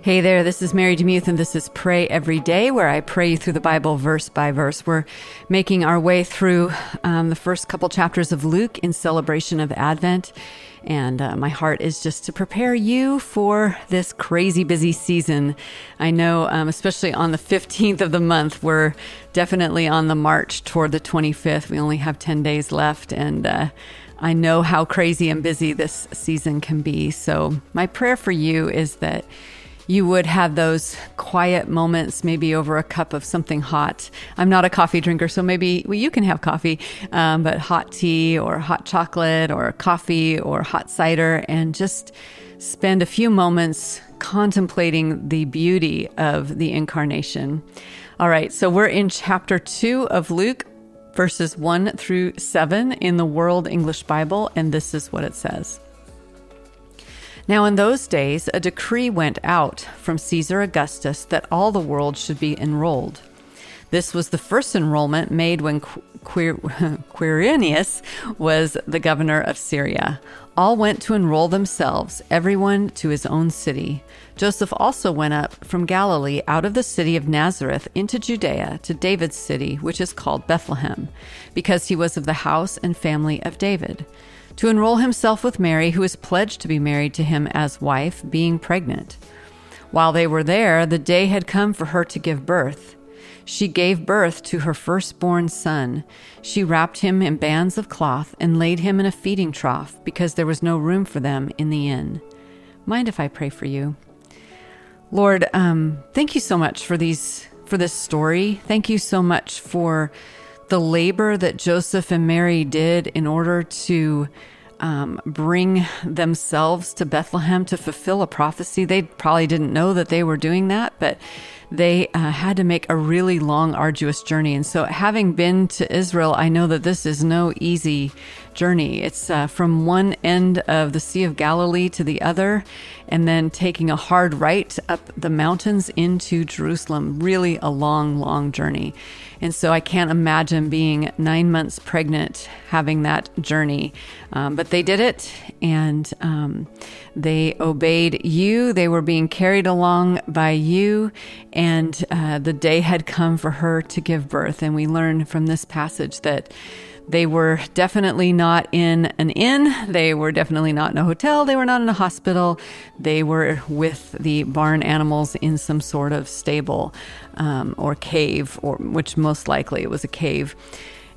Hey there, this is Mary DeMuth, and this is Pray Every Day, where I pray you through the Bible verse by verse. We're making our way through um, the first couple chapters of Luke in celebration of Advent. And uh, my heart is just to prepare you for this crazy busy season. I know, um, especially on the 15th of the month, we're definitely on the march toward the 25th. We only have 10 days left, and uh, I know how crazy and busy this season can be. So, my prayer for you is that you would have those quiet moments, maybe over a cup of something hot. I'm not a coffee drinker, so maybe well, you can have coffee, um, but hot tea or hot chocolate or coffee or hot cider, and just spend a few moments contemplating the beauty of the incarnation. All right, so we're in chapter two of Luke, verses one through seven in the World English Bible, and this is what it says. Now, in those days, a decree went out from Caesar Augustus that all the world should be enrolled. This was the first enrollment made when Quir- Quirinius was the governor of Syria. All went to enroll themselves, everyone to his own city. Joseph also went up from Galilee out of the city of Nazareth into Judea to David's city, which is called Bethlehem, because he was of the house and family of David to enroll himself with Mary, who was pledged to be married to him as wife, being pregnant. While they were there, the day had come for her to give birth. She gave birth to her firstborn son. She wrapped him in bands of cloth and laid him in a feeding trough because there was no room for them in the inn. Mind if I pray for you? Lord, um, thank you so much for these for this story. Thank you so much for the labor that Joseph and Mary did in order to um, bring themselves to Bethlehem to fulfill a prophecy. They probably didn't know that they were doing that, but they uh, had to make a really long, arduous journey. And so, having been to Israel, I know that this is no easy journey. It's uh, from one end of the Sea of Galilee to the other, and then taking a hard right up the mountains into Jerusalem. Really a long, long journey. And so I can't imagine being nine months pregnant having that journey. Um, but they did it and um, they obeyed you. They were being carried along by you. And uh, the day had come for her to give birth. And we learn from this passage that they were definitely not in an inn. They were definitely not in a hotel. They were not in a hospital. They were with the barn animals in some sort of stable um, or cave, or which most likely it was a cave.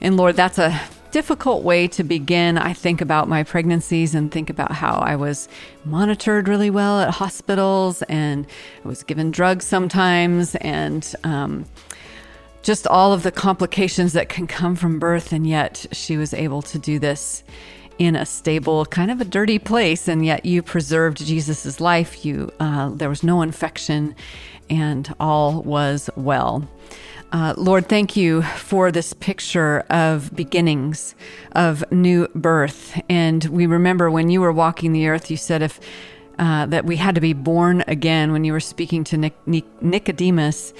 And Lord, that's a difficult way to begin. I think about my pregnancies and think about how I was monitored really well at hospitals and I was given drugs sometimes and um, just all of the complications that can come from birth. And yet she was able to do this in a stable, kind of a dirty place. And yet you preserved Jesus's life. You, uh, there was no infection and all was well. Uh, Lord, thank you for this picture of beginnings, of new birth. And we remember when you were walking the earth, you said if uh, that we had to be born again when you were speaking to Nic- Nic- Nicodemus.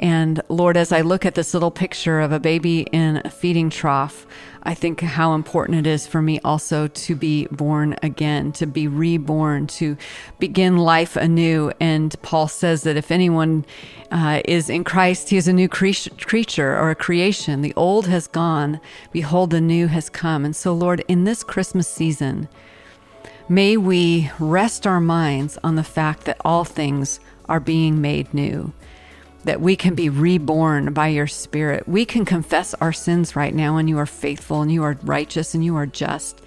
And Lord, as I look at this little picture of a baby in a feeding trough, I think how important it is for me also to be born again, to be reborn, to begin life anew. And Paul says that if anyone uh, is in Christ, he is a new cre- creature or a creation. The old has gone, behold, the new has come. And so, Lord, in this Christmas season, May we rest our minds on the fact that all things are being made new that we can be reborn by your Spirit. We can confess our sins right now, and you are faithful and you are righteous and you are just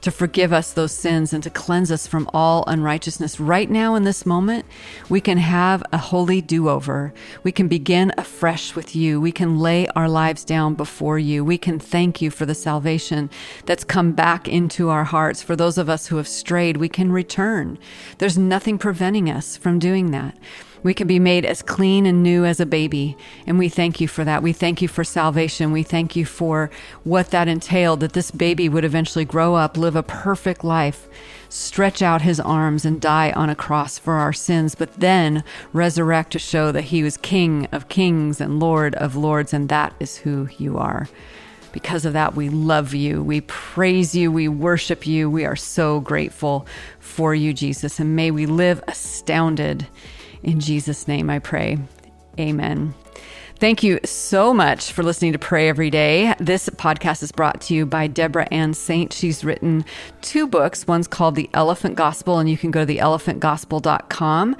to forgive us those sins and to cleanse us from all unrighteousness. Right now, in this moment, we can have a holy do over. We can begin afresh with you. We can lay our lives down before you. We can thank you for the salvation that's come back into our hearts. For those of us who have strayed, we can return. There's nothing preventing us from doing that. We can be made as clean and new as a baby. And we thank you for that. We thank you for salvation. We thank you for what that entailed that this baby would eventually grow up, live a perfect life, stretch out his arms, and die on a cross for our sins, but then resurrect to show that he was King of kings and Lord of lords. And that is who you are. Because of that, we love you. We praise you. We worship you. We are so grateful for you, Jesus. And may we live astounded In Jesus' name I pray. Amen. Thank you so much for listening to Pray Every Day. This podcast is brought to you by Deborah Ann Saint. She's written two books. One's called The Elephant Gospel, and you can go to theelephantgospel.com.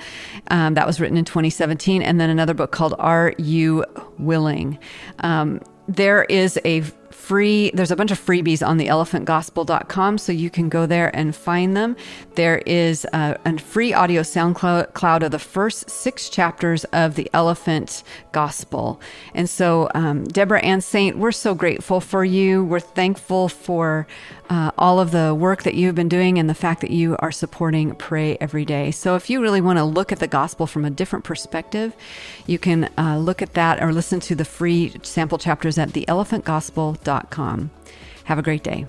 Um, that was written in 2017. And then another book called Are You Willing? Um, there is a free there's a bunch of freebies on the elephantgospel.com so you can go there and find them. There is a, a free audio soundcloud of the first six chapters of the elephant gospel. And so um, deborah ann saint we're so grateful for you. We're thankful for uh, all of the work that you've been doing and the fact that you are supporting pray every day so if you really want to look at the gospel from a different perspective you can uh, look at that or listen to the free sample chapters at theelephantgospel.com have a great day.